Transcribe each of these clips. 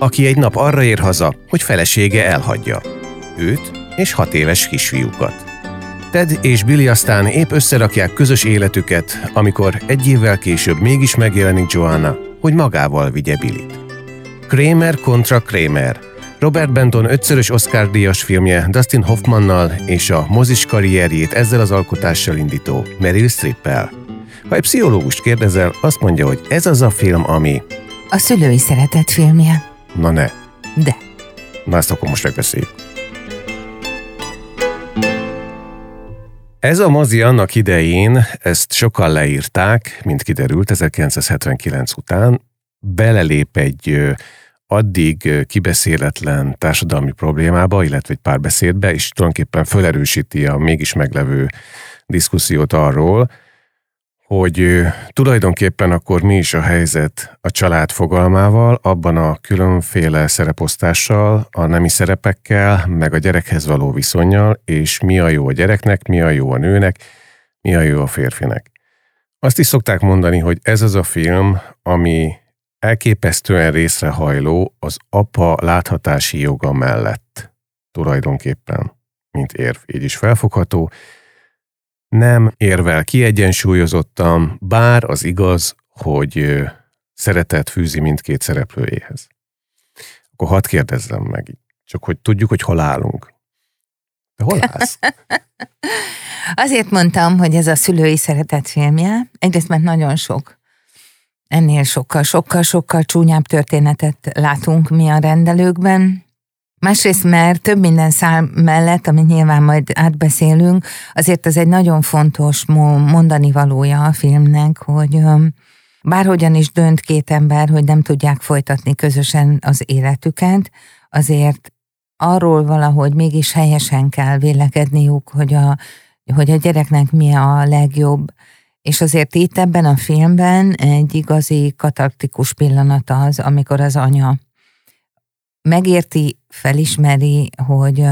aki egy nap arra ér haza, hogy felesége elhagyja. Őt és hat éves kisfiúkat. Ted és Billy aztán épp összerakják közös életüket, amikor egy évvel később mégis megjelenik Joanna, hogy magával vigye Billit. Kramer kontra Kramer. Robert Benton ötszörös Oscar-díjas filmje Dustin Hoffmannal és a mozis karrierjét ezzel az alkotással indító Meryl Streep-el. Ha egy pszichológust kérdezel, azt mondja, hogy ez az a film, ami... A szülői szeretett filmje. Na ne. De. Na ezt akkor most megbeszéljük. Ez a mozi annak idején, ezt sokan leírták, mint kiderült 1979 után, belelép egy addig kibeszéletlen társadalmi problémába, illetve egy párbeszédbe, és tulajdonképpen felerősíti a mégis meglevő diszkusziót arról, hogy tulajdonképpen akkor mi is a helyzet a család fogalmával, abban a különféle szereposztással, a nemi szerepekkel, meg a gyerekhez való viszonyjal, és mi a jó a gyereknek, mi a jó a nőnek, mi a jó a férfinek. Azt is szokták mondani, hogy ez az a film, ami elképesztően részrehajló az apa láthatási joga mellett tulajdonképpen, mint érv, így is felfogható, nem érvel kiegyensúlyozottan, bár az igaz, hogy szeretet fűzi mindkét szereplőjéhez. Akkor hadd kérdezzem meg, csak hogy tudjuk, hogy hol állunk. De hol állsz? Azért mondtam, hogy ez a szülői szeretet filmje, egyrészt mert nagyon sok, ennél sokkal, sokkal, sokkal csúnyább történetet látunk mi a rendelőkben, Másrészt, mert több minden szám mellett, amit nyilván majd átbeszélünk, azért ez egy nagyon fontos mondani valója a filmnek, hogy bárhogyan is dönt két ember, hogy nem tudják folytatni közösen az életüket, azért arról valahogy mégis helyesen kell vélekedniük, hogy a, hogy a gyereknek mi a legjobb, és azért itt ebben a filmben egy igazi katartikus pillanat az, amikor az anya megérti, felismeri, hogy,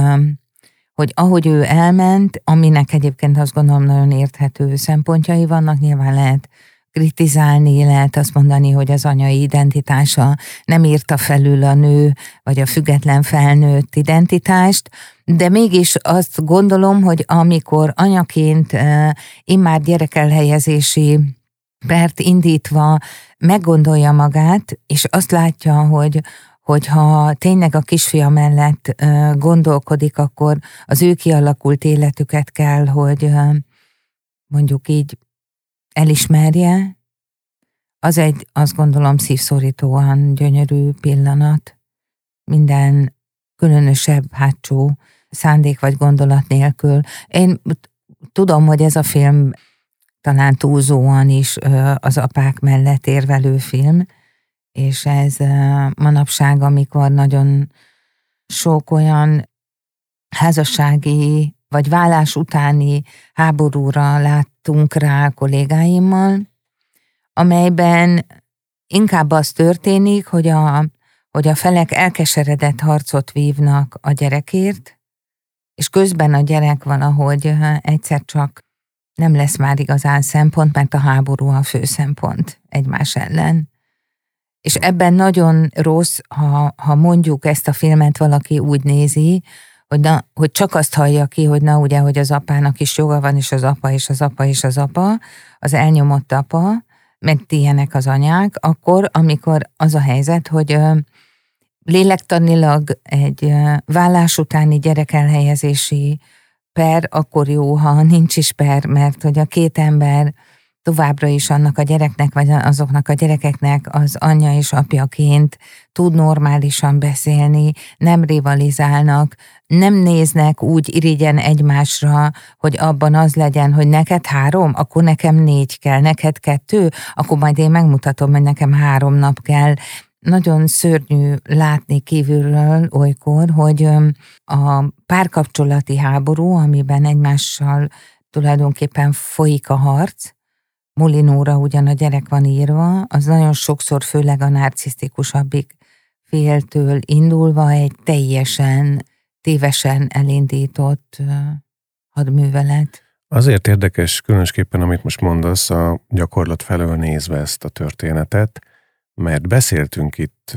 hogy ahogy ő elment, aminek egyébként azt gondolom nagyon érthető szempontjai vannak, nyilván lehet kritizálni, lehet azt mondani, hogy az anyai identitása nem írta felül a nő, vagy a független felnőtt identitást, de mégis azt gondolom, hogy amikor anyaként immár gyerekelhelyezési pert indítva meggondolja magát, és azt látja, hogy hogyha tényleg a kisfia mellett gondolkodik, akkor az ő kialakult életüket kell, hogy mondjuk így elismerje, az egy, azt gondolom, szívszorítóan gyönyörű pillanat. Minden különösebb hátsó szándék vagy gondolat nélkül. Én tudom, hogy ez a film talán túlzóan is az apák mellett érvelő film, és ez manapság, amikor nagyon sok olyan házassági vagy vállás utáni háborúra láttunk rá a kollégáimmal, amelyben inkább az történik, hogy a, hogy a felek elkeseredett harcot vívnak a gyerekért, és közben a gyerek valahogy egyszer csak nem lesz már igazán szempont, mert a háború a fő szempont egymás ellen. És ebben nagyon rossz, ha, ha mondjuk ezt a filmet valaki úgy nézi, hogy, na, hogy csak azt hallja ki, hogy na ugye, hogy az apának is joga van, és az apa, és az apa, és az apa, az elnyomott apa, meg ilyenek az anyák, akkor, amikor az a helyzet, hogy lélektanilag egy vállás utáni gyerekelhelyezési per akkor jó, ha nincs is per, mert hogy a két ember továbbra is annak a gyereknek, vagy azoknak a gyerekeknek az anyja és apjaként tud normálisan beszélni, nem rivalizálnak, nem néznek úgy irigyen egymásra, hogy abban az legyen, hogy neked három, akkor nekem négy kell, neked kettő, akkor majd én megmutatom, hogy nekem három nap kell. Nagyon szörnyű látni kívülről olykor, hogy a párkapcsolati háború, amiben egymással tulajdonképpen folyik a harc, Molinóra ugyan a gyerek van írva, az nagyon sokszor főleg a narcisztikusabbik féltől indulva egy teljesen tévesen elindított hadművelet. Azért érdekes különösképpen, amit most mondasz, a gyakorlat felől nézve ezt a történetet, mert beszéltünk itt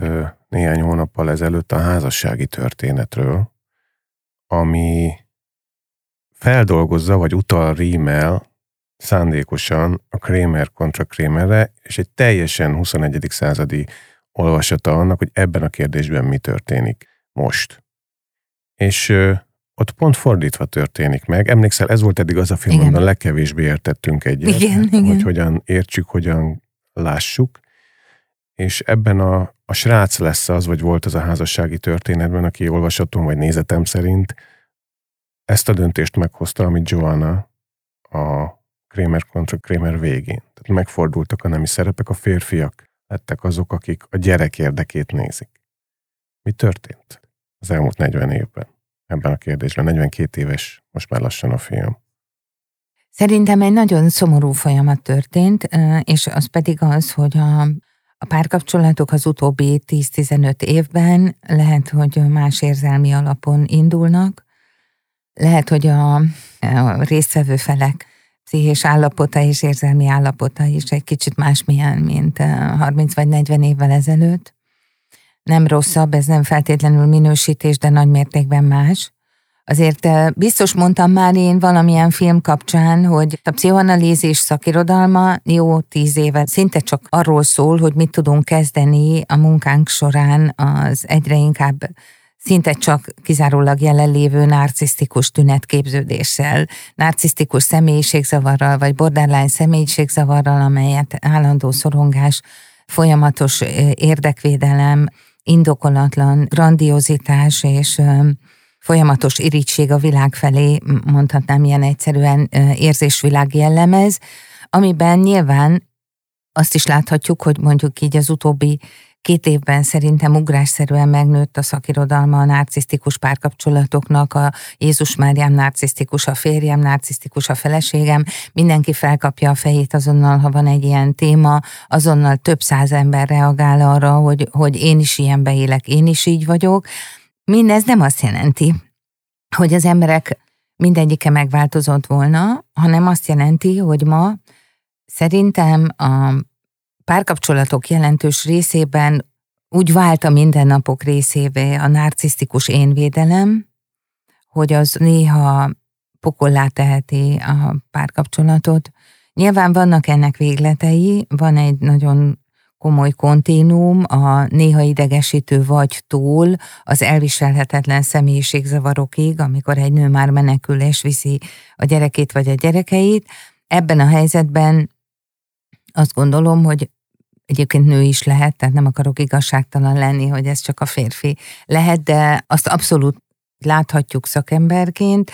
néhány hónappal ezelőtt a házassági történetről, ami feldolgozza, vagy utal rímel szándékosan a Kramer kontra Kramerre, és egy teljesen 21. századi olvasata annak, hogy ebben a kérdésben mi történik most. És ö, ott pont fordítva történik meg. Emlékszel, ez volt eddig az a film, amiben legkevésbé értettünk egyet, igen, hogy igen. hogyan értsük, hogyan lássuk. És ebben a, a srác lesz az, vagy volt az a házassági történetben, aki olvasatom, vagy nézetem szerint ezt a döntést meghozta, amit Joanna a Kramer kontra Kramer végén. Tehát megfordultak a nemi szerepek, a férfiak lettek azok, akik a gyerek érdekét nézik. Mi történt az elmúlt 40 évben ebben a kérdésben? 42 éves most már lassan a film. Szerintem egy nagyon szomorú folyamat történt, és az pedig az, hogy a, a párkapcsolatok az utóbbi 10-15 évben lehet, hogy más érzelmi alapon indulnak, lehet, hogy a, a résztvevő felek pszichés állapota és érzelmi állapota is egy kicsit másmilyen, mint 30 eh, vagy 40 évvel ezelőtt. Nem rosszabb, ez nem feltétlenül minősítés, de nagy mértékben más. Azért eh, biztos mondtam már én valamilyen film kapcsán, hogy a pszichoanalízis szakirodalma jó tíz éve szinte csak arról szól, hogy mit tudunk kezdeni a munkánk során az egyre inkább szinte csak kizárólag jelenlévő narcisztikus tünetképződéssel, narcisztikus személyiségzavarral, vagy borderline személyiségzavarral, amelyet állandó szorongás, folyamatos érdekvédelem, indokolatlan grandiozitás és folyamatos irítség a világ felé, mondhatnám ilyen egyszerűen érzésvilág jellemez, amiben nyilván azt is láthatjuk, hogy mondjuk így az utóbbi Két évben szerintem ugrásszerűen megnőtt a szakirodalma a narcisztikus párkapcsolatoknak, a Jézus Máriám narcisztikus, a férjem narcisztikus, a feleségem, mindenki felkapja a fejét azonnal, ha van egy ilyen téma, azonnal több száz ember reagál arra, hogy, hogy én is ilyen beélek, én is így vagyok. Mindez nem azt jelenti, hogy az emberek mindegyike megváltozott volna, hanem azt jelenti, hogy ma szerintem a párkapcsolatok jelentős részében úgy vált a mindennapok részévé a narcisztikus énvédelem, hogy az néha pokollá teheti a párkapcsolatot. Nyilván vannak ennek végletei, van egy nagyon komoly konténum a néha idegesítő túl az elviselhetetlen személyiségzavarokig, amikor egy nő már menekül és viszi a gyerekét vagy a gyerekeit. Ebben a helyzetben azt gondolom, hogy egyébként nő is lehet, tehát nem akarok igazságtalan lenni, hogy ez csak a férfi lehet, de azt abszolút láthatjuk szakemberként,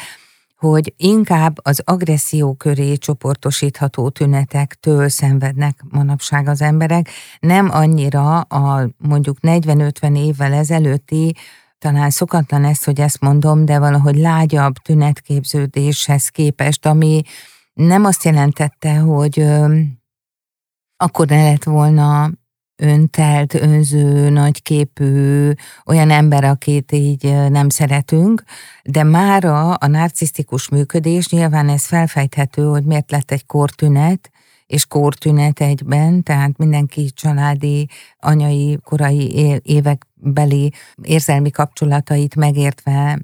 hogy inkább az agresszió köré csoportosítható tünetektől szenvednek manapság az emberek, nem annyira a mondjuk 40-50 évvel ezelőtti, talán szokatlan ez, hogy ezt mondom, de valahogy lágyabb tünetképződéshez képest, ami nem azt jelentette, hogy akkor ne lett volna öntelt, önző, nagyképű, olyan ember, akit így nem szeretünk, de mára a narcisztikus működés, nyilván ez felfejthető, hogy miért lett egy kortünet, és kortünet egyben, tehát mindenki családi, anyai, korai évekbeli érzelmi kapcsolatait megértve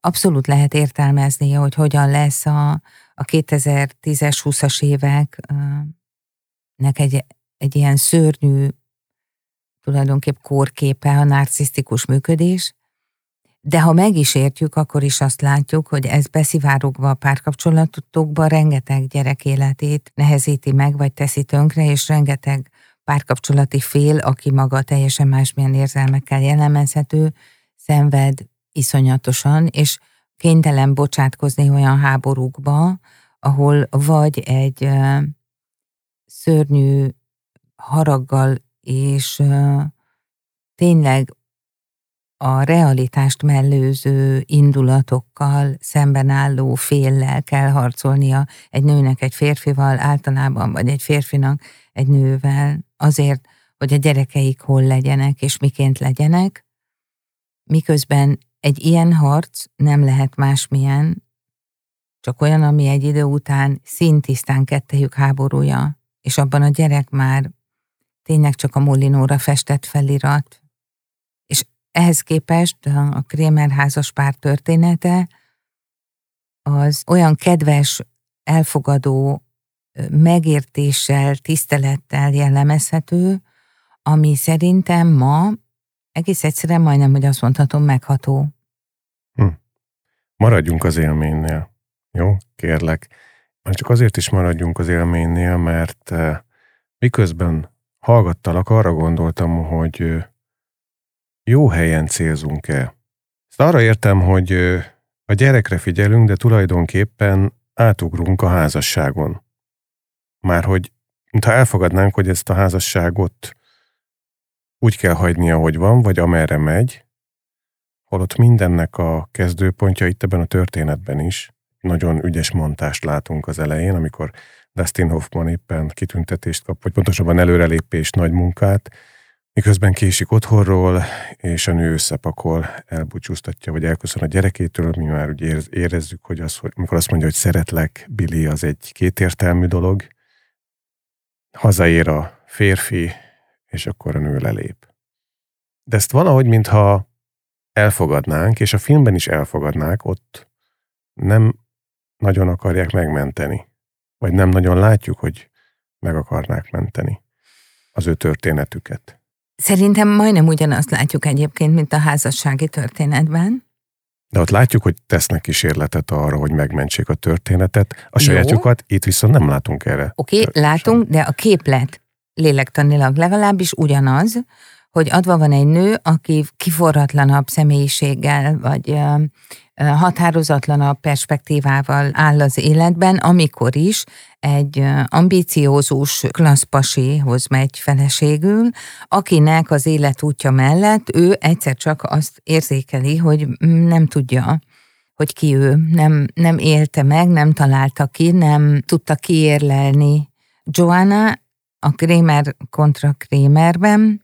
abszolút lehet értelmezni, hogy hogyan lesz a, a 2010-es, 20-as évek nek egy, egy ilyen szörnyű, tulajdonképp kórképe a narcisztikus működés, de ha meg is értjük, akkor is azt látjuk, hogy ez beszivárogva a párkapcsolatokba rengeteg gyerek életét nehezíti meg, vagy teszi tönkre, és rengeteg párkapcsolati fél, aki maga teljesen másmilyen érzelmekkel jellemezhető, szenved iszonyatosan, és kénytelen bocsátkozni olyan háborúkba, ahol vagy egy szörnyű haraggal és tényleg a realitást mellőző indulatokkal szemben álló féllel kell harcolnia egy nőnek egy férfival általában, vagy egy férfinak egy nővel, azért, hogy a gyerekeik hol legyenek és miként legyenek, miközben egy ilyen harc nem lehet másmilyen, csak olyan, ami egy idő után szintisztán kettejük háborúja, és abban a gyerek már tényleg csak a Molinóra festett felirat. És ehhez képest a Krémer házas pár története az olyan kedves, elfogadó, megértéssel, tisztelettel jellemezhető, ami szerintem ma egész egyszerűen majdnem, hogy azt mondhatom, megható. Hm. Maradjunk az élménynél. Jó? Kérlek. Már csak azért is maradjunk az élménynél, mert uh, miközben hallgattalak, arra gondoltam, hogy uh, jó helyen célzunk-e. Ezt arra értem, hogy uh, a gyerekre figyelünk, de tulajdonképpen átugrunk a házasságon. Már hogy, mintha elfogadnánk, hogy ezt a házasságot úgy kell hagyni, ahogy van, vagy amerre megy, holott mindennek a kezdőpontja itt ebben a történetben is. Nagyon ügyes montást látunk az elején, amikor Dustin Hoffman éppen kitüntetést kap, vagy pontosabban előrelépés, nagy munkát, miközben késik otthonról, és a nő összepakol, elbúcsúztatja, vagy elköszön a gyerekétől, mi már úgy érezzük, hogy az, hogy amikor azt mondja, hogy szeretlek, Billy, az egy kétértelmű dolog. Hazaér a férfi, és akkor a nő lelép. De ezt valahogy, mintha elfogadnánk, és a filmben is elfogadnák, ott nem nagyon akarják megmenteni. Vagy nem nagyon látjuk, hogy meg akarnák menteni az ő történetüket. Szerintem majdnem ugyanazt látjuk egyébként, mint a házassági történetben. De ott látjuk, hogy tesznek kísérletet arra, hogy megmentsék a történetet. A sajátjukat itt viszont nem látunk erre. Oké, okay, látunk, de a képlet lélektanilag legalábbis ugyanaz, hogy adva van egy nő, aki kiforratlanabb személyiséggel, vagy határozatlanabb perspektívával áll az életben, amikor is egy ambíciózus klasszpasihoz megy feleségül, akinek az élet útja mellett ő egyszer csak azt érzékeli, hogy nem tudja, hogy ki ő, nem, nem élte meg, nem találta ki, nem tudta kiérlelni. Joanna a Kramer kontra Kramerben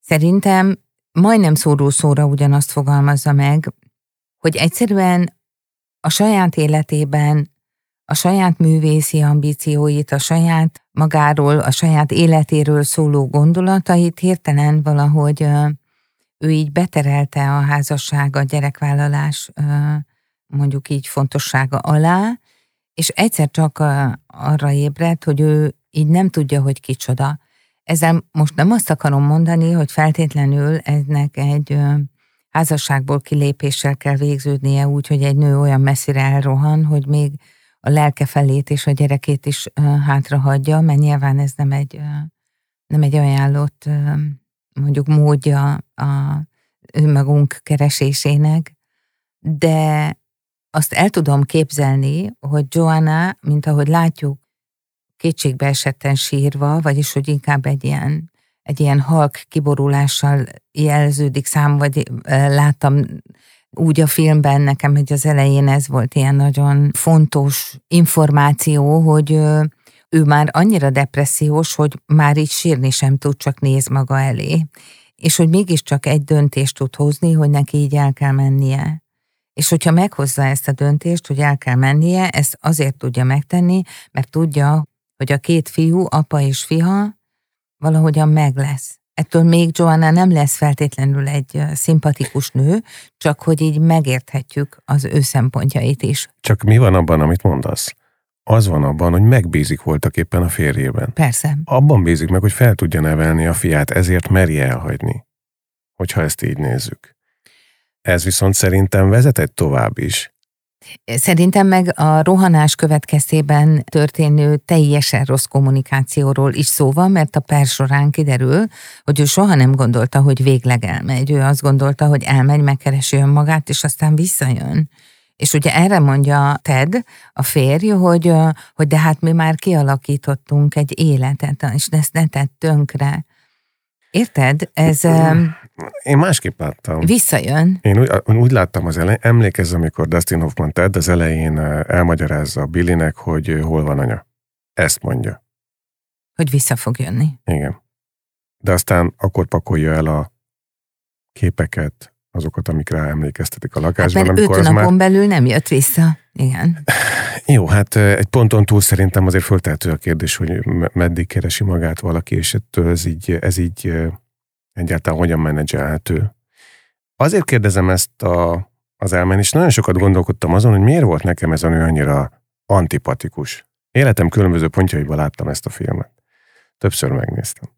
szerintem majdnem szóró-szóra ugyanazt fogalmazza meg, hogy egyszerűen a saját életében a saját művészi ambícióit, a saját magáról, a saját életéről szóló gondolatait hirtelen valahogy ő így beterelte a házasság, a gyerekvállalás mondjuk így fontossága alá, és egyszer csak arra ébredt, hogy ő így nem tudja, hogy kicsoda. Ezzel most nem azt akarom mondani, hogy feltétlenül ennek egy házasságból kilépéssel kell végződnie úgy, hogy egy nő olyan messzire elrohan, hogy még a lelke felét és a gyerekét is hátra hagyja, mert nyilván ez nem egy, nem egy ajánlott mondjuk módja a önmagunk keresésének, de azt el tudom képzelni, hogy Joanna, mint ahogy látjuk, kétségbe esetten sírva, vagyis hogy inkább egy ilyen, egy ilyen halk kiborulással jelződik szám, vagy láttam úgy a filmben nekem, hogy az elején ez volt ilyen nagyon fontos információ, hogy ő már annyira depressziós, hogy már így sírni sem tud, csak néz maga elé. És hogy mégiscsak egy döntést tud hozni, hogy neki így el kell mennie. És hogyha meghozza ezt a döntést, hogy el kell mennie, ezt azért tudja megtenni, mert tudja, hogy a két fiú, apa és fiha valahogyan meg lesz. Ettől még Joanna nem lesz feltétlenül egy szimpatikus nő, csak hogy így megérthetjük az ő szempontjait is. Csak mi van abban, amit mondasz? az van abban, hogy megbízik voltak éppen a férjében. Persze. Abban bízik meg, hogy fel tudja nevelni a fiát, ezért merje elhagyni. Hogyha ezt így nézzük. Ez viszont szerintem vezetett tovább is. Szerintem meg a rohanás következtében történő teljesen rossz kommunikációról is szó van, mert a per során kiderül, hogy ő soha nem gondolta, hogy végleg elmegy. Ő azt gondolta, hogy elmegy, megkeresi önmagát, és aztán visszajön. És ugye erre mondja Ted, a férj, hogy, hogy de hát mi már kialakítottunk egy életet, és ezt ne tett tönkre. Érted? Ez... Én másképp láttam. Visszajön. Én úgy, úgy láttam az elején, emlékezz, amikor Dustin Hoffman Ted az elején elmagyarázza Billynek, hogy hol van anya. Ezt mondja. Hogy vissza fog jönni. Igen. De aztán akkor pakolja el a képeket, azokat, amik rá emlékeztetik a lakásban. Hát mert öt napon már... belül nem jött vissza. Igen. Jó, hát egy ponton túl szerintem azért föltehető a kérdés, hogy meddig keresi magát valaki, és ettől ez így, ez így egyáltalán hogyan menedzselhető. Azért kérdezem ezt a, az és nagyon sokat gondolkodtam azon, hogy miért volt nekem ez a nő annyira antipatikus. Életem különböző pontjaiban láttam ezt a filmet. Többször megnéztem.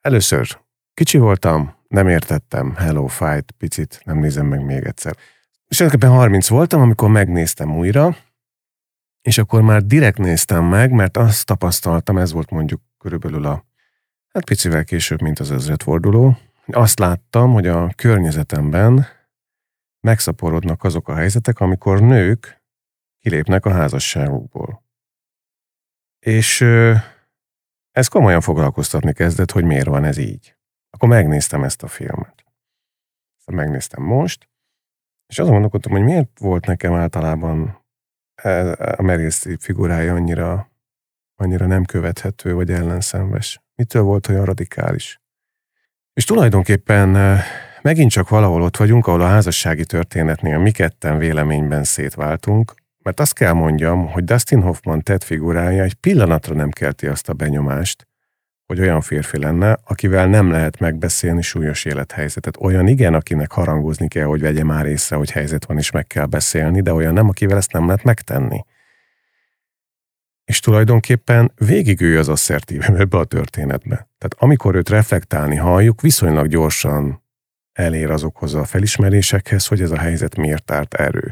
Először kicsi voltam, nem értettem, hello, fight, picit, nem nézem meg még egyszer. És tulajdonképpen 30 voltam, amikor megnéztem újra, és akkor már direkt néztem meg, mert azt tapasztaltam, ez volt mondjuk körülbelül a, hát picivel később, mint az ezredforduló, azt láttam, hogy a környezetemben megszaporodnak azok a helyzetek, amikor nők kilépnek a házasságukból. És ez komolyan foglalkoztatni kezdett, hogy miért van ez így. Akkor megnéztem ezt a filmet. Ezt megnéztem most, és azon gondolkodtam, hogy miért volt nekem általában e, a Meryl Streep figurája annyira, annyira nem követhető, vagy ellenszenves. Mitől volt olyan radikális? És tulajdonképpen e, megint csak valahol ott vagyunk, ahol a házassági történetnél mi ketten véleményben szétváltunk, mert azt kell mondjam, hogy Dustin Hoffman tett figurája egy pillanatra nem kelti azt a benyomást, hogy olyan férfi lenne, akivel nem lehet megbeszélni súlyos élethelyzetet. Olyan igen, akinek harangozni kell, hogy vegye már észre, hogy helyzet van, és meg kell beszélni, de olyan nem, akivel ezt nem lehet megtenni. És tulajdonképpen végig ő az asszertív ebbe a történetbe. Tehát amikor őt reflektálni halljuk, viszonylag gyorsan elér azokhoz a felismerésekhez, hogy ez a helyzet miért árt erő.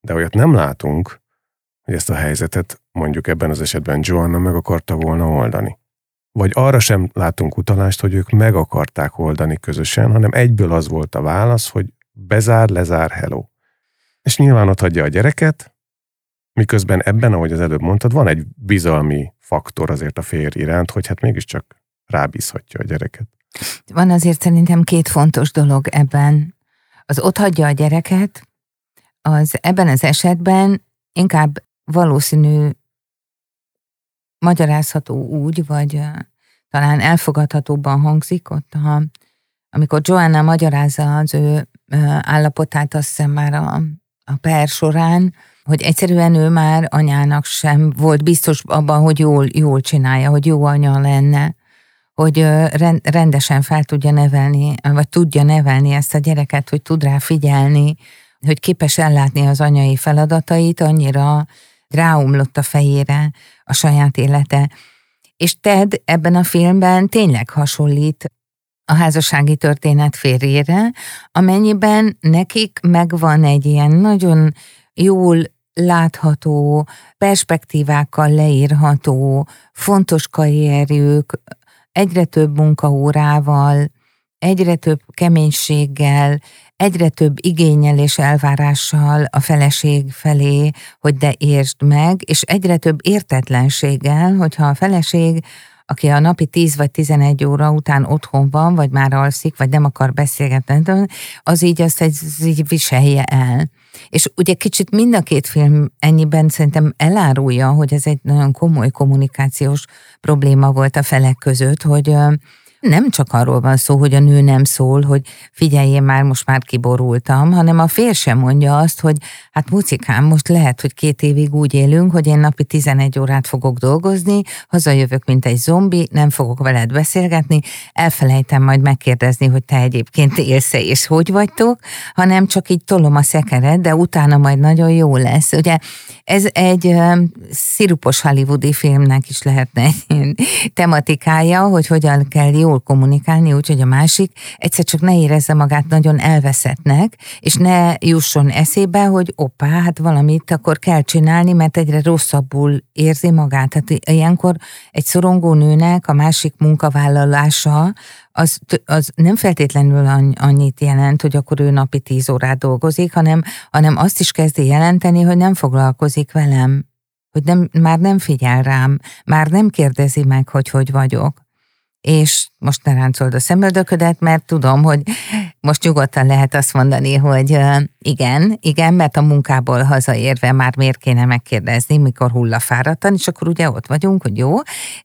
De olyat nem látunk, hogy ezt a helyzetet mondjuk ebben az esetben Joanna meg akarta volna oldani vagy arra sem látunk utalást, hogy ők meg akarták oldani közösen, hanem egyből az volt a válasz, hogy bezár, lezár, hello. És nyilván ott hagyja a gyereket, miközben ebben, ahogy az előbb mondtad, van egy bizalmi faktor azért a férj iránt, hogy hát mégiscsak rábízhatja a gyereket. Van azért szerintem két fontos dolog ebben. Az ott hagyja a gyereket, az ebben az esetben inkább valószínű magyarázható úgy, vagy talán elfogadhatóbban hangzik ott, ha, amikor Joanna magyarázza az ő állapotát, azt hiszem már a, a per során, hogy egyszerűen ő már anyának sem volt biztos abban, hogy jól, jól csinálja, hogy jó anya lenne, hogy rendesen fel tudja nevelni, vagy tudja nevelni ezt a gyereket, hogy tud rá figyelni, hogy képes ellátni az anyai feladatait, annyira ráomlott a fejére a saját élete. És Ted ebben a filmben tényleg hasonlít a házassági történet férjére, amennyiben nekik megvan egy ilyen nagyon jól látható, perspektívákkal leírható, fontos karrierjük, egyre több munkaórával, egyre több keménységgel, egyre több igényel és elvárással a feleség felé, hogy de értsd meg, és egyre több értetlenséggel, hogyha a feleség aki a napi 10 vagy 11 óra után otthon van, vagy már alszik, vagy nem akar beszélgetni, az így azt egy, így viselje el. És ugye kicsit mind a két film ennyiben szerintem elárulja, hogy ez egy nagyon komoly kommunikációs probléma volt a felek között, hogy nem csak arról van szó, hogy a nő nem szól, hogy figyelj, én már most már kiborultam, hanem a fér sem mondja azt, hogy hát mucikám, most lehet, hogy két évig úgy élünk, hogy én napi 11 órát fogok dolgozni, hazajövök, mint egy zombi, nem fogok veled beszélgetni, elfelejtem majd megkérdezni, hogy te egyébként élsz és hogy vagytok, hanem csak így tolom a szekeret, de utána majd nagyon jó lesz. Ugye ez egy szirupos hollywoodi filmnek is lehetne tematikája, hogy hogyan kell jól kommunikálni, úgyhogy a másik egyszer csak ne érezze magát nagyon elveszettnek, és ne jusson eszébe, hogy oppá, hát valamit akkor kell csinálni, mert egyre rosszabbul érzi magát. Tehát ilyenkor egy szorongó nőnek a másik munkavállalása az, az nem feltétlenül annyit jelent, hogy akkor ő napi tíz órát dolgozik, hanem, hanem azt is kezdi jelenteni, hogy nem foglalkozik velem, hogy nem, már nem figyel rám, már nem kérdezi meg, hogy hogy vagyok és most ne ráncold a szemöldöködet, mert tudom, hogy most nyugodtan lehet azt mondani, hogy igen, igen, mert a munkából hazaérve már miért kéne megkérdezni, mikor hullafáradtan, és akkor ugye ott vagyunk, hogy jó,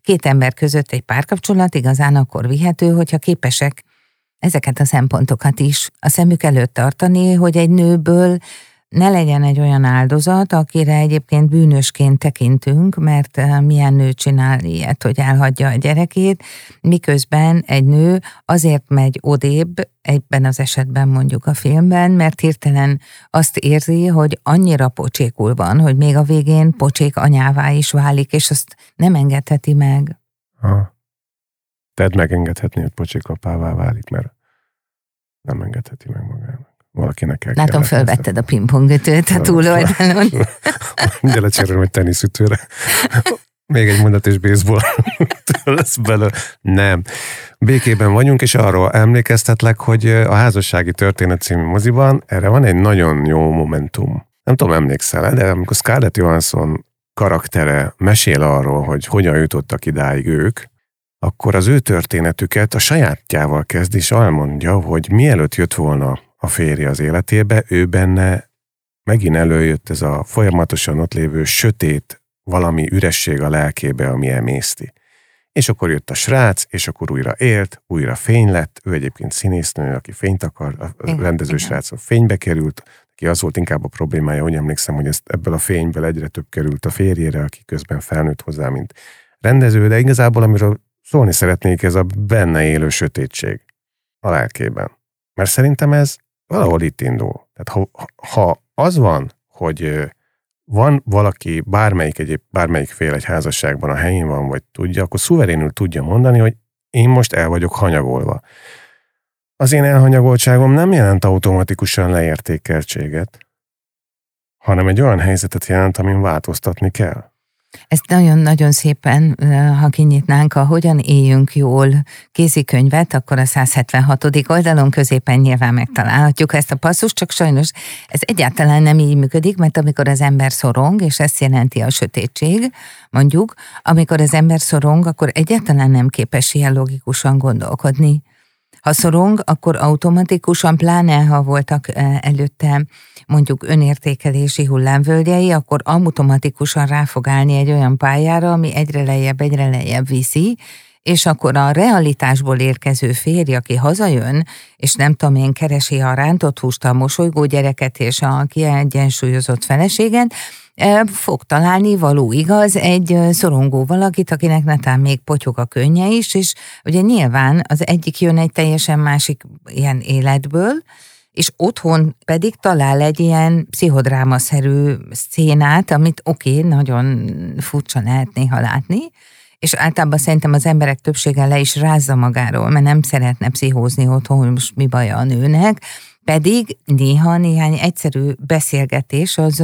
két ember között egy párkapcsolat igazán akkor vihető, hogyha képesek ezeket a szempontokat is a szemük előtt tartani, hogy egy nőből ne legyen egy olyan áldozat, akire egyébként bűnösként tekintünk, mert eh, milyen nő csinál ilyet, hogy elhagyja a gyerekét, miközben egy nő azért megy odébb, egyben az esetben mondjuk a filmben, mert hirtelen azt érzi, hogy annyira pocsékul van, hogy még a végén pocsék anyává is válik, és azt nem engedheti meg. Ha. Tehát megengedhetni, hogy pocsék apává válik, mert nem engedheti meg magának valakinek kell Látom, fölvetted a pingpongütőt a túloldalon. De lecserélem egy teniszütőre. Még egy mondat és baseball lesz belőle. Nem. Békében vagyunk, és arról emlékeztetlek, hogy a házassági történet című moziban erre van egy nagyon jó momentum. Nem tudom, emlékszel de amikor Scarlett Johansson karaktere mesél arról, hogy hogyan jutottak idáig ők, akkor az ő történetüket a sajátjával kezd, és elmondja, hogy mielőtt jött volna a férje az életébe, ő benne megint előjött ez a folyamatosan ott lévő sötét valami üresség a lelkébe, ami emészti. És akkor jött a srác, és akkor újra élt, újra fény lett, ő egyébként színésznő, aki fényt akar, a rendező srác a fénybe került, aki az volt inkább a problémája, hogy emlékszem, hogy ezt ebből a fényből egyre több került a férjére, aki közben felnőtt hozzá, mint rendező, de igazából amiről szólni szeretnék, ez a benne élő sötétség a lelkében. Mert szerintem ez valahol itt indul. Tehát ha, ha az van, hogy van valaki, bármelyik egyéb, bármelyik fél egy házasságban a helyén van, vagy tudja, akkor szuverénül tudja mondani, hogy én most el vagyok hanyagolva. Az én elhanyagoltságom nem jelent automatikusan leértékeltséget, hanem egy olyan helyzetet jelent, amin változtatni kell. Ezt nagyon-nagyon szépen, ha kinyitnánk a Hogyan éljünk jól kézikönyvet, akkor a 176. oldalon középen nyilván megtalálhatjuk ezt a passzust, csak sajnos ez egyáltalán nem így működik, mert amikor az ember szorong, és ezt jelenti a sötétség, mondjuk, amikor az ember szorong, akkor egyáltalán nem képes ilyen logikusan gondolkodni. Ha szorong, akkor automatikusan, pláne ha voltak előtte mondjuk önértékelési hullámvölgyei, akkor automatikusan rá fog állni egy olyan pályára, ami egyre lejjebb, egyre lejjebb viszi, és akkor a realitásból érkező férj, aki hazajön, és nem tudom én, keresi a rántott húst, a mosolygó gyereket és a kiegyensúlyozott feleséget, fog találni való igaz egy szorongó valakit, akinek netán még potyog a könnye is, és ugye nyilván az egyik jön egy teljesen másik ilyen életből, és otthon pedig talál egy ilyen pszichodrámaszerű szénát, amit oké, okay, nagyon furcsa lehet néha látni, és általában szerintem az emberek többsége le is rázza magáról, mert nem szeretne pszichózni otthon, hogy most mi baja a nőnek, pedig néha néhány egyszerű beszélgetés az,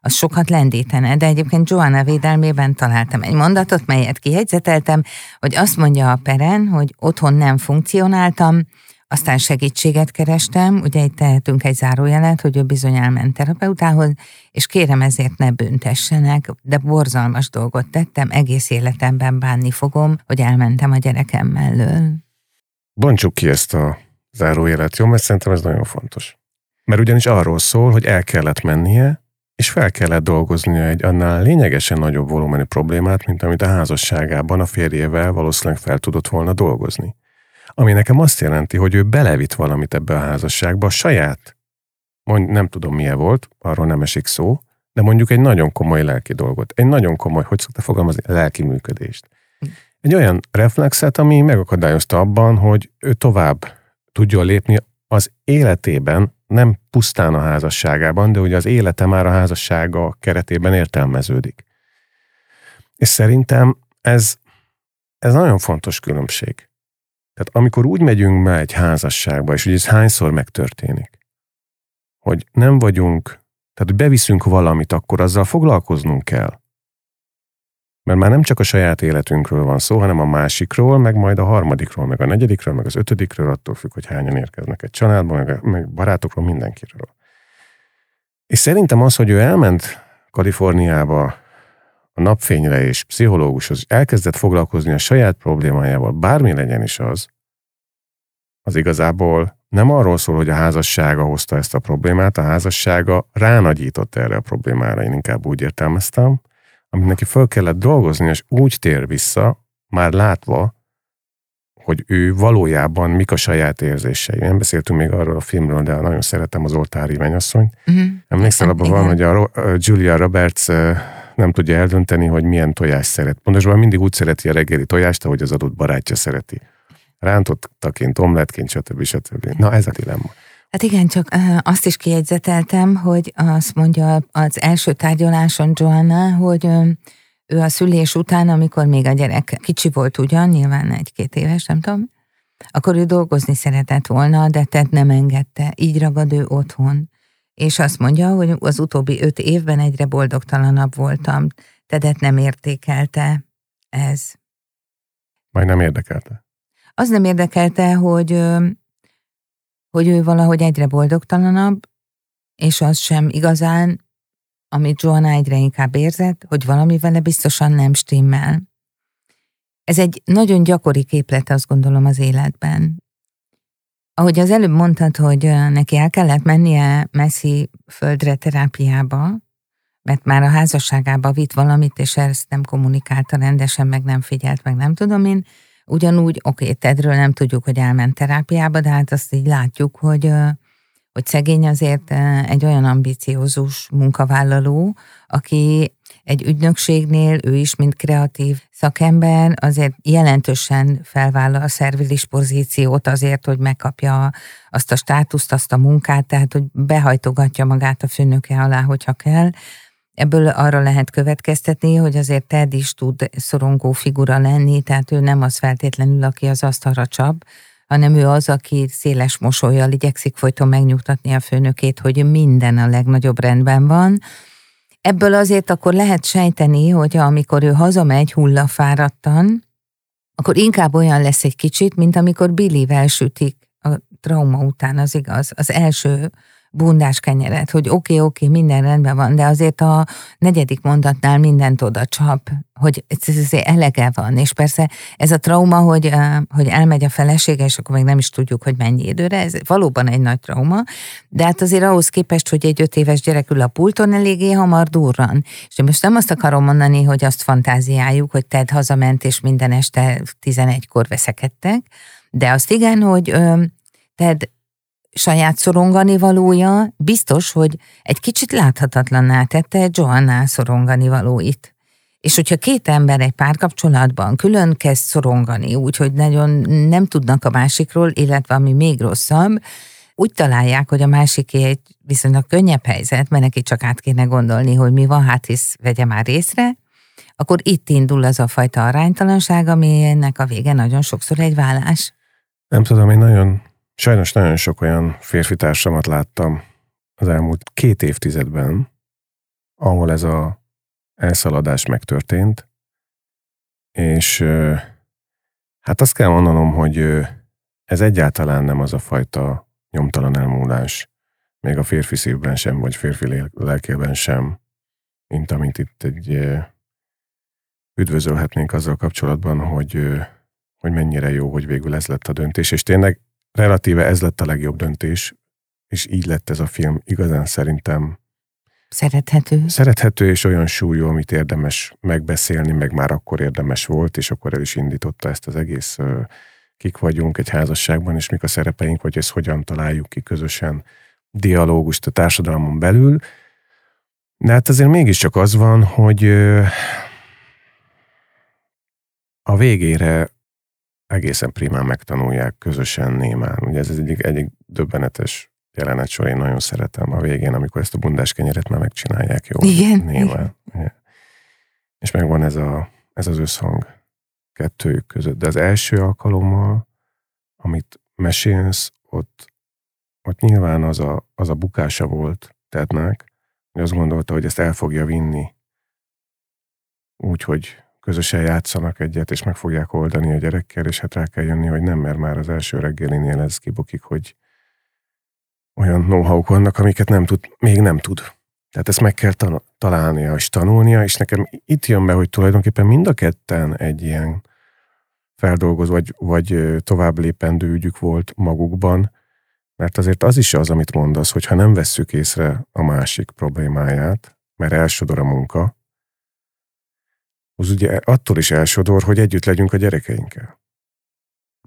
az sokat lendítene. De egyébként Joanna védelmében találtam egy mondatot, melyet kihegyzeteltem, hogy azt mondja a peren, hogy otthon nem funkcionáltam, aztán segítséget kerestem, ugye itt tehetünk egy zárójelet, hogy ő bizony elment terapeutához, és kérem ezért ne büntessenek, de borzalmas dolgot tettem, egész életemben bánni fogom, hogy elmentem a gyerekem mellől. Bontsuk ki ezt a zárójelet, jó? Mert szerintem ez nagyon fontos. Mert ugyanis arról szól, hogy el kellett mennie, és fel kellett dolgoznia egy annál lényegesen nagyobb volumenű problémát, mint amit a házasságában a férjével valószínűleg fel tudott volna dolgozni. Ami nekem azt jelenti, hogy ő belevitt valamit ebbe a házasságba, a saját, mond, nem tudom milyen volt, arról nem esik szó, de mondjuk egy nagyon komoly lelki dolgot, egy nagyon komoly, hogy szokta fogalmazni, lelki működést. Egy olyan reflexet, ami megakadályozta abban, hogy ő tovább tudjon lépni az életében, nem pusztán a házasságában, de ugye az élete már a házassága keretében értelmeződik. És szerintem ez, ez nagyon fontos különbség. Tehát amikor úgy megyünk be egy házasságba, és ugye ez hányszor megtörténik, hogy nem vagyunk, tehát hogy beviszünk valamit, akkor azzal foglalkoznunk kell. Mert már nem csak a saját életünkről van szó, hanem a másikról, meg majd a harmadikról, meg a negyedikről, meg az ötödikről, attól függ, hogy hányan érkeznek egy családban, meg, meg barátokról, mindenkiről. És szerintem az, hogy ő elment Kaliforniába a napfényre és pszichológushoz, elkezdett foglalkozni a saját problémájával, bármi legyen is az, az igazából nem arról szól, hogy a házassága hozta ezt a problémát, a házassága ránagyított erre a problémára, én inkább úgy értelmeztem, amit neki föl kellett dolgozni, és úgy tér vissza, már látva, hogy ő valójában mik a saját érzései. Nem beszéltünk még arról a filmről, de nagyon szeretem az Oltári mennyasszonyt. Uh-huh. Emlékszel, abban van, hogy a Julia Roberts nem tudja eldönteni, hogy milyen tojás szeret. Pontosan mindig úgy szereti a reggeli tojást, ahogy az adott barátja szereti. Rántottaként, omletként, stb. stb. Na ez a dilemma. Hát igen, csak azt is kiegyzeteltem, hogy azt mondja az első tárgyaláson Joanna, hogy ő a szülés után, amikor még a gyerek kicsi volt ugyan, nyilván egy-két éves, nem tudom, akkor ő dolgozni szeretett volna, de Ted nem engedte, így ragad ő otthon. És azt mondja, hogy az utóbbi öt évben egyre boldogtalanabb voltam, Tedet nem értékelte ez. Majd nem érdekelte? Az nem érdekelte, hogy hogy ő valahogy egyre boldogtalanabb, és az sem igazán, amit Joanna egyre inkább érzett, hogy valami vele biztosan nem stimmel. Ez egy nagyon gyakori képlet, azt gondolom, az életben. Ahogy az előbb mondtad, hogy neki el kellett mennie messzi földre terápiába, mert már a házasságába vitt valamit, és ezt nem kommunikálta rendesen, meg nem figyelt, meg nem tudom én, Ugyanúgy, oké, Tedről nem tudjuk, hogy elment terápiába, de hát azt így látjuk, hogy, hogy szegény azért egy olyan ambiciózus munkavállaló, aki egy ügynökségnél, ő is, mint kreatív szakember, azért jelentősen felvállal a szervilis pozíciót azért, hogy megkapja azt a státuszt, azt a munkát, tehát hogy behajtogatja magát a főnöke alá, hogyha kell. Ebből arra lehet következtetni, hogy azért Ted is tud szorongó figura lenni, tehát ő nem az feltétlenül, aki az asztalra csap, hanem ő az, aki széles mosolyjal igyekszik folyton megnyugtatni a főnökét, hogy minden a legnagyobb rendben van. Ebből azért akkor lehet sejteni, hogy amikor ő hazamegy hullafáradtan, akkor inkább olyan lesz egy kicsit, mint amikor Billyvel sütik a trauma után, az igaz, az első bundás kenyeret, hogy oké, okay, oké, okay, minden rendben van, de azért a negyedik mondatnál mindent oda csap, hogy ez, elege van, és persze ez a trauma, hogy, hogy elmegy a felesége, és akkor még nem is tudjuk, hogy mennyi időre, ez valóban egy nagy trauma, de hát azért ahhoz képest, hogy egy öt éves gyerek ül a pulton, eléggé hamar durran. És most nem azt akarom mondani, hogy azt fantáziáljuk, hogy Ted hazament, és minden este 11-kor veszekedtek, de azt igen, hogy Ted saját szorongani valója biztos, hogy egy kicsit láthatatlanná tette Joanna szorongani valóit. És hogyha két ember egy párkapcsolatban külön kezd szorongani, úgyhogy nagyon nem tudnak a másikról, illetve ami még rosszabb, úgy találják, hogy a másiké egy viszonylag könnyebb helyzet, mert neki csak át kéne gondolni, hogy mi van, hát hisz vegye már észre, akkor itt indul az a fajta aránytalanság, ami ennek a vége nagyon sokszor egy vállás. Nem tudom, én nagyon Sajnos nagyon sok olyan férfi társamat láttam az elmúlt két évtizedben, ahol ez a elszaladás megtörtént, és hát azt kell mondanom, hogy ez egyáltalán nem az a fajta nyomtalan elmúlás, még a férfi szívben sem, vagy férfi lelkében sem, mint amit itt egy üdvözölhetnénk azzal kapcsolatban, hogy, hogy mennyire jó, hogy végül ez lett a döntés, és tényleg relatíve ez lett a legjobb döntés, és így lett ez a film igazán szerintem Szerethető. Szerethető és olyan súlyú, amit érdemes megbeszélni, meg már akkor érdemes volt, és akkor el is indította ezt az egész kik vagyunk egy házasságban, és mik a szerepeink, vagy ezt hogyan találjuk ki közösen dialógust a társadalmon belül. De hát azért mégiscsak az van, hogy a végére egészen primán megtanulják közösen némán. Ugye ez egyik, egyik döbbenetes jelenet sor, én nagyon szeretem a végén, amikor ezt a bundás kenyeret már megcsinálják jó Igen. némán. Igen. És megvan ez, a, ez az összhang kettőjük között. De az első alkalommal, amit mesélsz, ott, ott nyilván az a, az a bukása volt Tednek, hogy azt gondolta, hogy ezt el fogja vinni úgyhogy közösen játszanak egyet, és meg fogják oldani a gyerekkel, és hát rá kell jönni, hogy nem, mert már az első reggelinél ez kibukik, hogy olyan know vannak, amiket nem tud, még nem tud. Tehát ezt meg kell találnia és tanulnia, és nekem itt jön be, hogy tulajdonképpen mind a ketten egy ilyen feldolgozó vagy, vagy tovább lépendő ügyük volt magukban, mert azért az is az, amit mondasz, hogy ha nem vesszük észre a másik problémáját, mert elsodor a munka, az ugye attól is elsodor, hogy együtt legyünk a gyerekeinkkel.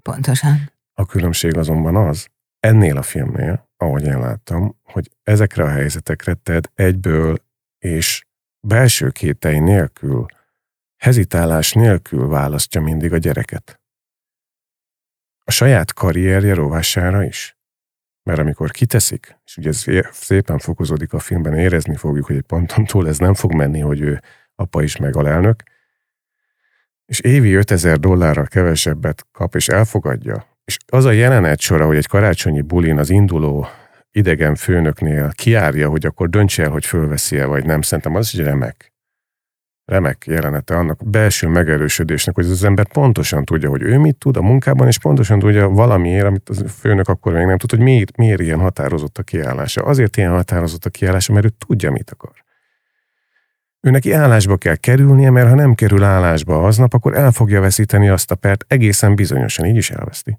Pontosan. A különbség azonban az, ennél a filmnél, ahogy én láttam, hogy ezekre a helyzetekre Ted egyből és belső kétei nélkül, hezitálás nélkül választja mindig a gyereket. A saját karrierje rovására is. Mert amikor kiteszik, és ugye ez szépen fokozódik a filmben, érezni fogjuk, hogy egy ponton túl ez nem fog menni, hogy ő apa is meg alelnök, és évi 5000 dollárral kevesebbet kap és elfogadja, és az a jelenet sora, hogy egy karácsonyi bulin az induló idegen főnöknél kiárja, hogy akkor döntse el, hogy fölveszi-e vagy nem, szerintem az is remek. Remek jelenete annak belső megerősödésnek, hogy az ember pontosan tudja, hogy ő mit tud a munkában, és pontosan tudja valamiért, amit a főnök akkor még nem tud, hogy miért, miért ilyen határozott a kiállása. Azért ilyen határozott a kiállása, mert ő tudja, mit akar. Ő neki állásba kell kerülnie, mert ha nem kerül állásba aznap, akkor el fogja veszíteni azt a pert, egészen bizonyosan így is elveszti.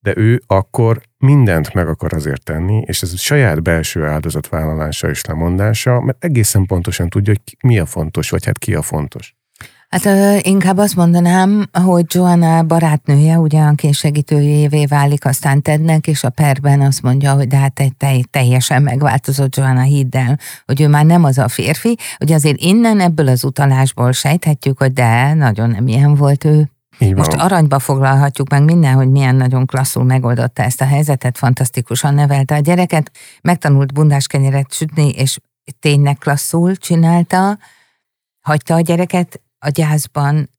De ő akkor mindent meg akar azért tenni, és ez a saját belső áldozatvállalása és lemondása, mert egészen pontosan tudja, hogy mi a fontos, vagy hát ki a fontos. Hát ö, inkább azt mondanám, hogy Joanna barátnője ugyan segítőjévé válik aztán Tednek, és a perben azt mondja, hogy de hát egy teljesen megváltozott Joanna hidd el, hogy ő már nem az a férfi. Ugye azért innen ebből az utalásból sejthetjük, hogy de, nagyon nem ilyen volt ő. Most aranyba foglalhatjuk meg minden, hogy milyen nagyon klasszul megoldotta ezt a helyzetet, fantasztikusan nevelte a gyereket, megtanult bundás kenyeret sütni, és tényleg klasszul csinálta, hagyta a gyereket, a gyászban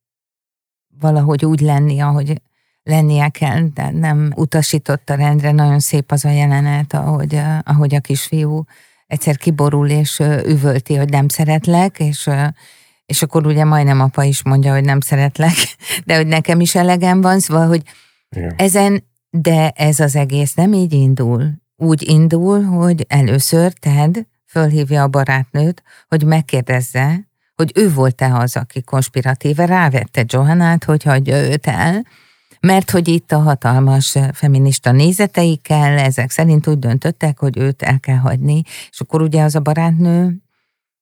valahogy úgy lenni, ahogy lennie kell, de nem utasította rendre. Nagyon szép az a jelenet, ahogy, ahogy a kisfiú egyszer kiborul és üvölti, hogy nem szeretlek, és, és akkor ugye majdnem apa is mondja, hogy nem szeretlek, de hogy nekem is elegem van, szóval, hogy Igen. ezen, de ez az egész nem így indul. Úgy indul, hogy először Ted fölhívja a barátnőt, hogy megkérdezze, hogy ő volt-e az, aki konspiratíve rávette Johannát, hogy hagyja őt el, mert hogy itt a hatalmas feminista nézeteikkel ezek szerint úgy döntöttek, hogy őt el kell hagyni, és akkor ugye az a barátnő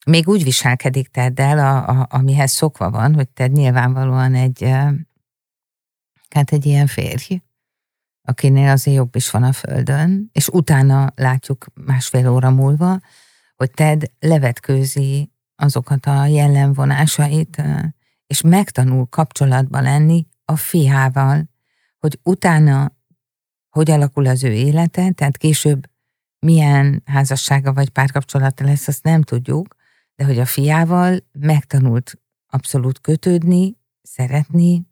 még úgy viselkedik Teddel, a, a, amihez szokva van, hogy Ted nyilvánvalóan egy, hát egy ilyen férj, akinél azért jobb is van a földön, és utána látjuk másfél óra múlva, hogy Ted levetkőzi azokat a jellemvonásait, és megtanul kapcsolatban lenni a fiával, hogy utána hogy alakul az ő élete, tehát később milyen házassága vagy párkapcsolata lesz, azt nem tudjuk, de hogy a fiával megtanult abszolút kötődni, szeretni,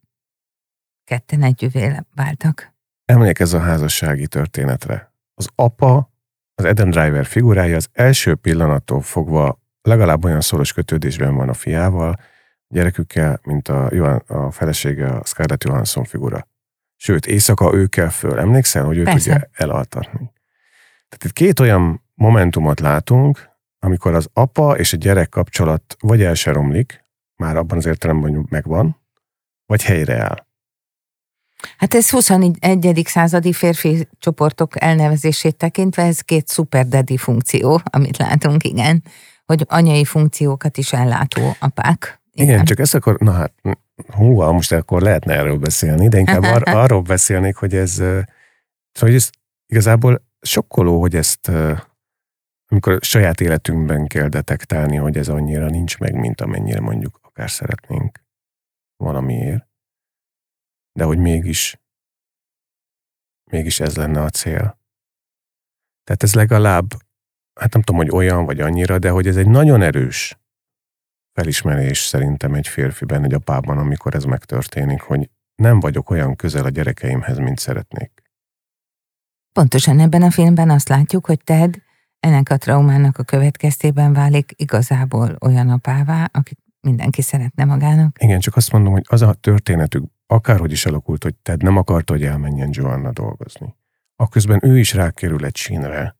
ketten együvé váltak. Emlékezz a házassági történetre. Az apa, az Adam Driver figurája az első pillanattól fogva legalább olyan szoros kötődésben van a fiával, gyerekükkel, mint a, Johan, a felesége, a Scarlett Johansson figura. Sőt, éjszaka ő kell föl. Emlékszel, hogy ő Persze. tudja elaltatni. Tehát itt két olyan momentumot látunk, amikor az apa és a gyerek kapcsolat vagy el se romlik, már abban az értelemben, hogy megvan, vagy helyreáll. Hát ez 21. századi férfi csoportok elnevezését tekintve ez két szuper daddy funkció, amit látunk, igen hogy anyai funkciókat is ellátó apák. Igen, Igen csak ezt akkor, na hát, hú, most akkor lehetne erről beszélni, de inkább ar- arról beszélnék, hogy ez, szóval hogy ez igazából sokkoló, hogy ezt amikor saját életünkben kell detektálni, hogy ez annyira nincs meg, mint amennyire mondjuk akár szeretnénk valamiért, de hogy mégis, mégis ez lenne a cél. Tehát ez legalább, hát nem tudom, hogy olyan vagy annyira, de hogy ez egy nagyon erős felismerés szerintem egy férfiben, egy apában, amikor ez megtörténik, hogy nem vagyok olyan közel a gyerekeimhez, mint szeretnék. Pontosan ebben a filmben azt látjuk, hogy Ted ennek a traumának a következtében válik igazából olyan apává, akit mindenki szeretne magának. Igen, csak azt mondom, hogy az a történetük akárhogy is alakult, hogy Ted nem akarta, hogy elmenjen Joanna dolgozni. Akközben ő is rákerül egy sínre,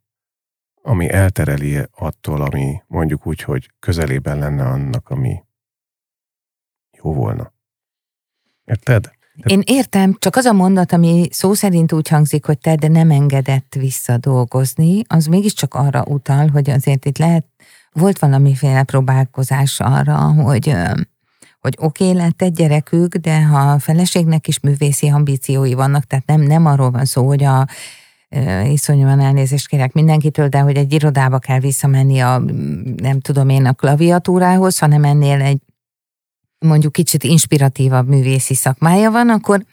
ami eltereli attól, ami mondjuk úgy, hogy közelében lenne annak, ami jó volna. Érted? Én értem, csak az a mondat, ami szó szerint úgy hangzik, hogy te de nem engedett visszadolgozni, az mégiscsak arra utal, hogy azért itt lehet, volt valamiféle próbálkozás arra, hogy hogy oké, okay, lett egy gyerekük, de ha a feleségnek is művészi ambíciói vannak, tehát nem, nem arról van szó, hogy a iszonyúan elnézést kérek mindenkitől, de hogy egy irodába kell visszamenni a, nem tudom én, a klaviatúrához, hanem ennél egy mondjuk kicsit inspiratívabb művészi szakmája van, akkor,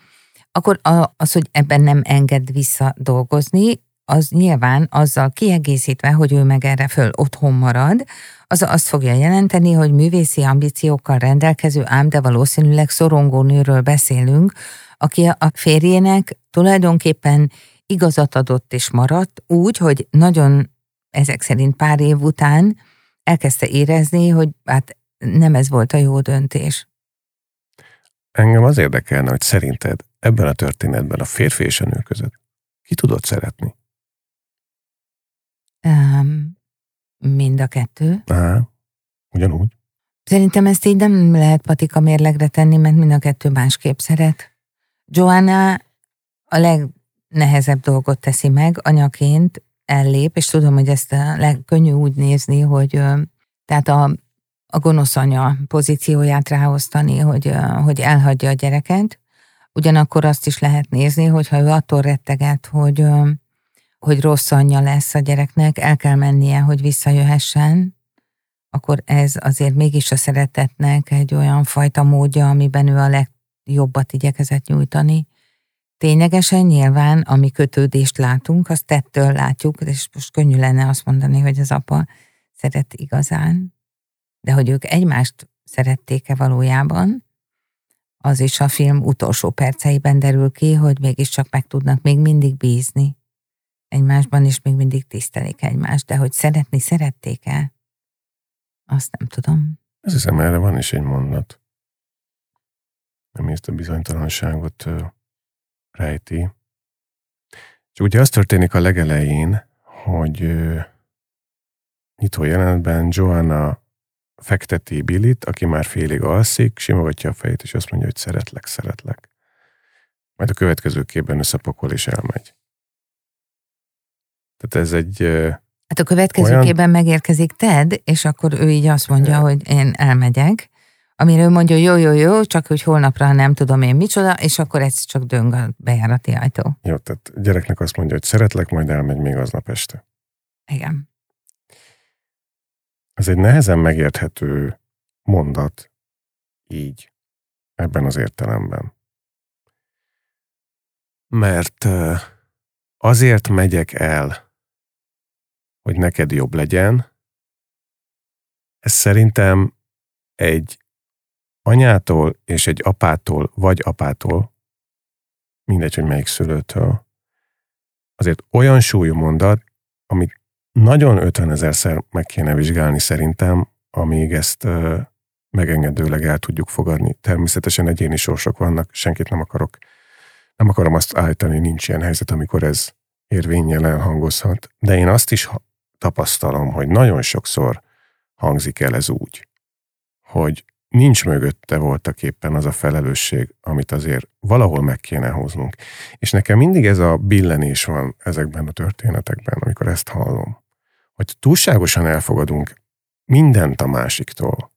akkor az, hogy ebben nem enged vissza dolgozni, az nyilván azzal kiegészítve, hogy ő meg erre föl otthon marad, az azt fogja jelenteni, hogy művészi ambíciókkal rendelkező, ám de valószínűleg szorongó nőről beszélünk, aki a férjének tulajdonképpen igazat adott és maradt úgy, hogy nagyon ezek szerint pár év után elkezdte érezni, hogy hát nem ez volt a jó döntés. Engem az érdekelne, hogy szerinted ebben a történetben a férfi és a nő között ki tudott szeretni? Um, mind a kettő. Á, ugyanúgy. Szerintem ezt így nem lehet patika mérlegre tenni, mert mind a kettő másképp szeret. Joanna a legnehezebb dolgot teszi meg, anyaként ellép, és tudom, hogy ezt a legkönnyű úgy nézni, hogy tehát a a gonosz anya pozícióját ráosztani, hogy, hogy elhagyja a gyereket. Ugyanakkor azt is lehet nézni, hogyha ő attól retteget, hogy, hogy rossz anyja lesz a gyereknek, el kell mennie, hogy visszajöhessen, akkor ez azért mégis a szeretetnek egy olyan fajta módja, amiben ő a legjobbat igyekezett nyújtani. Ténylegesen nyilván, ami kötődést látunk, azt tettől látjuk, és most könnyű lenne azt mondani, hogy az apa szeret igazán de hogy ők egymást szerették-e valójában, az is a film utolsó perceiben derül ki, hogy mégiscsak meg tudnak még mindig bízni egymásban, és még mindig tisztelik egymást, de hogy szeretni szerették-e, azt nem tudom. Ez hiszem, erre van is egy mondat, ami ezt a bizonytalanságot rejti. És ugye az történik a legelején, hogy nyitó jelenetben Joanna fekteti Billit, aki már félig alszik, simogatja a fejét, és azt mondja, hogy szeretlek, szeretlek. Majd a következő képben összepakol és elmegy. Tehát ez egy... Hát a következő olyan... képben megérkezik Ted, és akkor ő így azt mondja, hogy én elmegyek, amire ő mondja, jó, jó, jó, csak hogy holnapra nem tudom én micsoda, és akkor ez csak döng a bejárati ajtó. Jó, tehát gyereknek azt mondja, hogy szeretlek, majd elmegy még aznap este. Igen. Ez egy nehezen megérthető mondat így, ebben az értelemben. Mert azért megyek el, hogy neked jobb legyen, ez szerintem egy anyától és egy apától, vagy apától, mindegy, hogy melyik szülőtől, azért olyan súlyú mondat, amit nagyon 50 ezerszer meg kéne vizsgálni szerintem, amíg ezt ö, megengedőleg el tudjuk fogadni. Természetesen egyéni sorsok vannak, senkit nem akarok, nem akarom azt állítani, nincs ilyen helyzet, amikor ez érvényel elhangozhat, de én azt is tapasztalom, hogy nagyon sokszor hangzik el ez úgy, hogy nincs mögötte voltak éppen az a felelősség, amit azért valahol meg kéne hoznunk. És nekem mindig ez a billenés van ezekben a történetekben, amikor ezt hallom hogy túlságosan elfogadunk mindent a másiktól.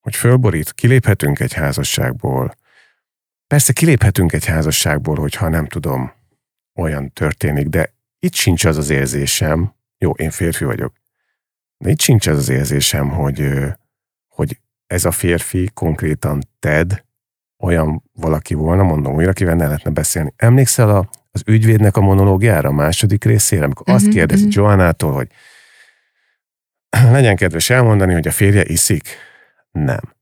hogy fölborít, kiléphetünk egy házasságból. Persze kiléphetünk egy házasságból, hogyha nem tudom, olyan történik, de itt sincs az az érzésem, jó, én férfi vagyok, de itt sincs az az érzésem, hogy, ez a férfi konkrétan Ted olyan valaki volna, mondom újra, akivel ne lehetne beszélni. Emlékszel a, az ügyvédnek a monológiára, a második részére, amikor uh-huh, azt mhm, kérdezi uh-huh. Joannától, hogy legyen kedves elmondani, hogy a férje iszik? Nem.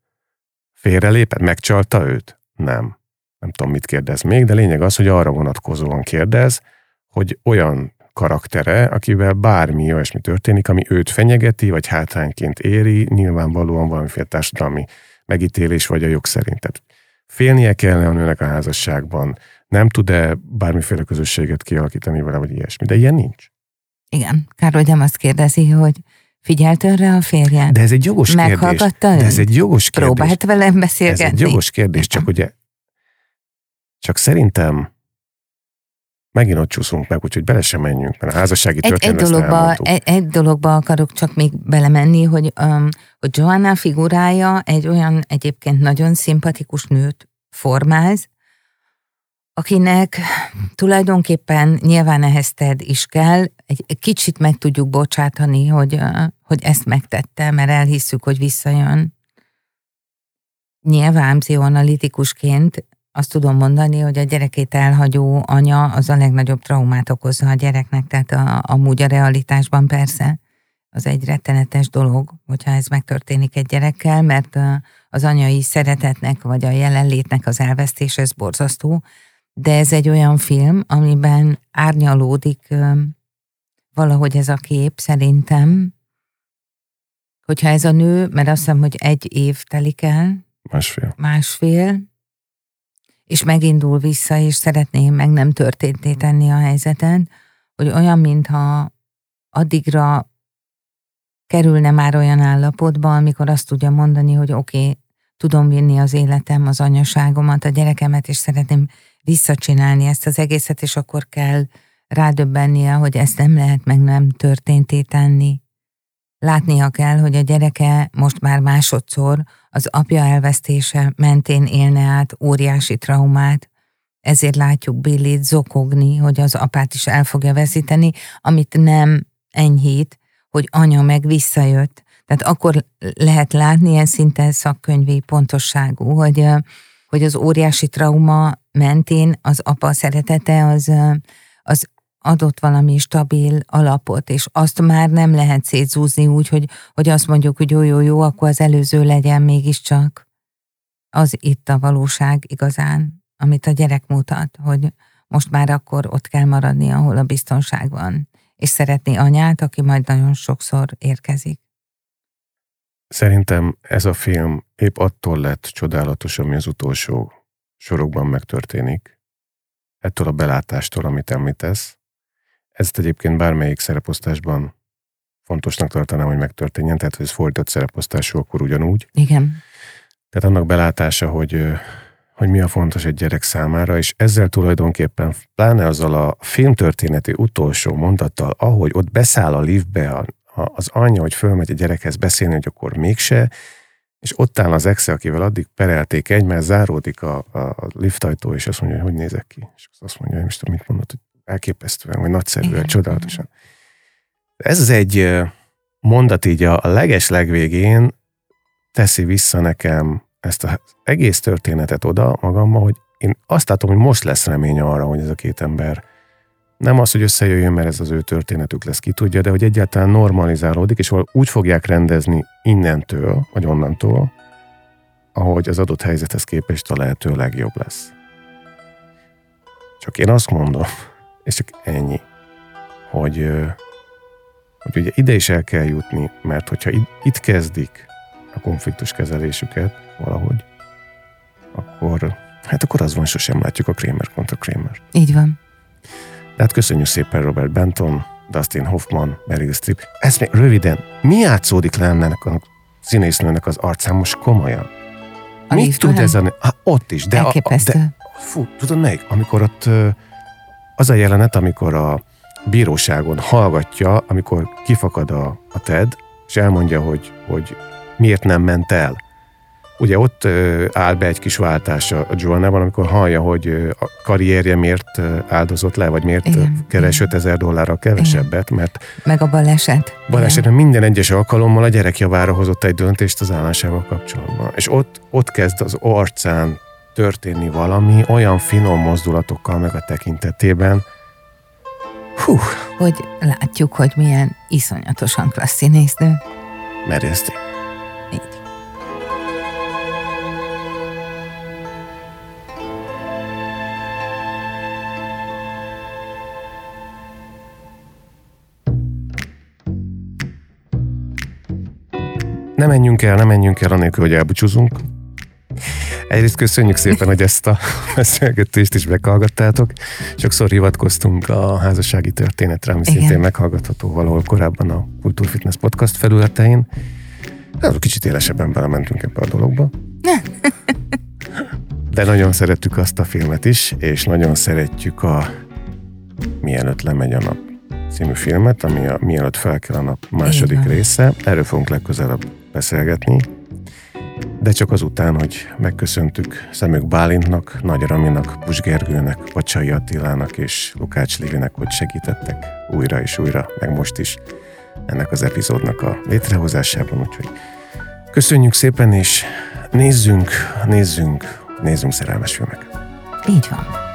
Félrelépett? Megcsalta őt? Nem. Nem tudom, mit kérdez még, de lényeg az, hogy arra vonatkozóan kérdez, hogy olyan karaktere, akivel bármi olyasmi történik, ami őt fenyegeti, vagy hátrányként éri, nyilvánvalóan valamiféle társadalmi megítélés, vagy a jog szerint. Tehát félnie kellene a nőnek a házasságban, nem tud-e bármiféle közösséget kialakítani vele, vagy ilyesmi, de ilyen nincs. Igen, Károly nem azt kérdezi, hogy Figyelt önre a férje? De ez egy jogos Meghallgatta kérdés. De ez egy jogos kérdés. Próbált velem beszélgetni? Ez egy jogos kérdés, csak ugye, csak szerintem megint ott csúszunk meg, úgyhogy bele sem menjünk, mert a házassági egy, egy dologba, egy, egy dologba akarok csak még belemenni, hogy, um, hogy Joanna figurája egy olyan egyébként nagyon szimpatikus nőt formáz, akinek tulajdonképpen nyilván ehhez ted is kell, egy, egy kicsit meg tudjuk bocsátani, hogy, uh, hogy ezt megtette, mert elhisszük, hogy visszajön. Nyilván pszichoanalitikusként azt tudom mondani, hogy a gyerekét elhagyó anya az a legnagyobb traumát okozza a gyereknek, tehát a, amúgy a realitásban persze. Az egy rettenetes dolog, hogyha ez megtörténik egy gyerekkel, mert az anyai szeretetnek vagy a jelenlétnek az elvesztés, ez borzasztó, de ez egy olyan film, amiben árnyalódik valahogy ez a kép szerintem, hogyha ez a nő, mert azt hiszem, hogy egy év telik el, másfél, másfél és megindul vissza, és szeretné meg nem történté tenni a helyzeten, hogy olyan, mintha addigra kerülne már olyan állapotba, amikor azt tudja mondani, hogy oké, okay, tudom vinni az életem, az anyaságomat, a gyerekemet, és szeretném visszacsinálni ezt az egészet, és akkor kell rádöbbennie, hogy ezt nem lehet meg nem történté tenni. Látnia kell, hogy a gyereke most már másodszor az apja elvesztése mentén élne át óriási traumát, ezért látjuk Billit zokogni, hogy az apát is el fogja veszíteni, amit nem enyhít, hogy anya meg visszajött. Tehát akkor lehet látni ilyen szinte szakkönyvi pontosságú, hogy, hogy az óriási trauma mentén az apa szeretete az, az adott valami stabil alapot, és azt már nem lehet szétzúzni úgy, hogy, hogy azt mondjuk, hogy jó, jó, jó, akkor az előző legyen mégiscsak. Az itt a valóság igazán, amit a gyerek mutat, hogy most már akkor ott kell maradni, ahol a biztonság van, és szeretni anyát, aki majd nagyon sokszor érkezik. Szerintem ez a film épp attól lett csodálatos, ami az utolsó sorokban megtörténik, ettől a belátástól, amit említesz, ezt egyébként bármelyik szereposztásban fontosnak tartanám, hogy megtörténjen, tehát hogy ez fordított szereposztású, akkor ugyanúgy. Igen. Tehát annak belátása, hogy, hogy mi a fontos egy gyerek számára, és ezzel tulajdonképpen, pláne azzal a filmtörténeti utolsó mondattal, ahogy ott beszáll a liftbe a, a, az anyja, hogy fölmegy a gyerekhez beszélni, hogy akkor mégse, és ott áll az exe, akivel addig perelték egymást, záródik a, a liftajtó, és azt mondja, hogy hogy nézek ki. És azt mondja, hogy most mit mondott, hogy elképesztően, vagy nagyszerűen, Igen. csodálatosan. Ez az egy mondat így a leges legvégén teszi vissza nekem ezt az egész történetet oda magamba, hogy én azt látom, hogy most lesz remény arra, hogy ez a két ember nem az, hogy összejöjjön, mert ez az ő történetük lesz, ki tudja, de hogy egyáltalán normalizálódik, és úgy fogják rendezni innentől, vagy onnantól, ahogy az adott helyzethez képest a lehető legjobb lesz. Csak én azt mondom, és csak ennyi, hogy, hogy ugye ide is el kell jutni, mert hogyha itt kezdik a konfliktus kezelésüket valahogy, akkor hát akkor az van, sosem látjuk a Kramer kontra Kramer. Így van. De hát köszönjük szépen Robert Benton, Dustin Hoffman, Meryl Streep. Ez még röviden, mi játszódik le ennek a színésznőnek az arcán most komolyan? A Mit tud ez a... Ah, ott is, de, a, de fú, tudod melyik? Amikor ott az a jelenet, amikor a bíróságon hallgatja, amikor kifakad a, a TED, és elmondja, hogy, hogy miért nem ment el. ugye ott áll be egy kis váltás a Joannában, amikor hallja, hogy a karrierje miért áldozott le, vagy miért igen, keres igen. 5000 dollárral kevesebbet, mert... Meg a baleset. Baleset, minden egyes alkalommal a gyerek javára hozott egy döntést az állásával kapcsolatban. És ott, ott kezd az arcán történni valami, olyan finom mozdulatokkal meg a tekintetében, Hú. Hogy látjuk, hogy milyen iszonyatosan klassz színésznő. Merészti. Így. Ne menjünk el, ne menjünk el, anélkül, hogy elbúcsúzunk. Egyrészt köszönjük szépen, hogy ezt a beszélgetést is meghallgattátok. Sokszor hivatkoztunk a házassági történetre, ami Igen. szintén meghallgatható valahol korábban a Kultúrfitness podcast felületein. Hát, kicsit élesebben belementünk ebbe a dologba. De nagyon szerettük azt a filmet is, és nagyon szeretjük a Mielőtt lemegy a nap című filmet, ami a Mielőtt fel kell a nap második része. Erről fogunk legközelebb beszélgetni de csak azután, hogy megköszöntük Szemük Bálintnak, Nagy Raminak, Pus Gergőnek, Pacsai Attilának és Lukács Lévinek, hogy segítettek újra és újra, meg most is ennek az epizódnak a létrehozásában, úgyhogy köszönjük szépen, és nézzünk, nézzünk, nézzünk szerelmes filmek. Így van.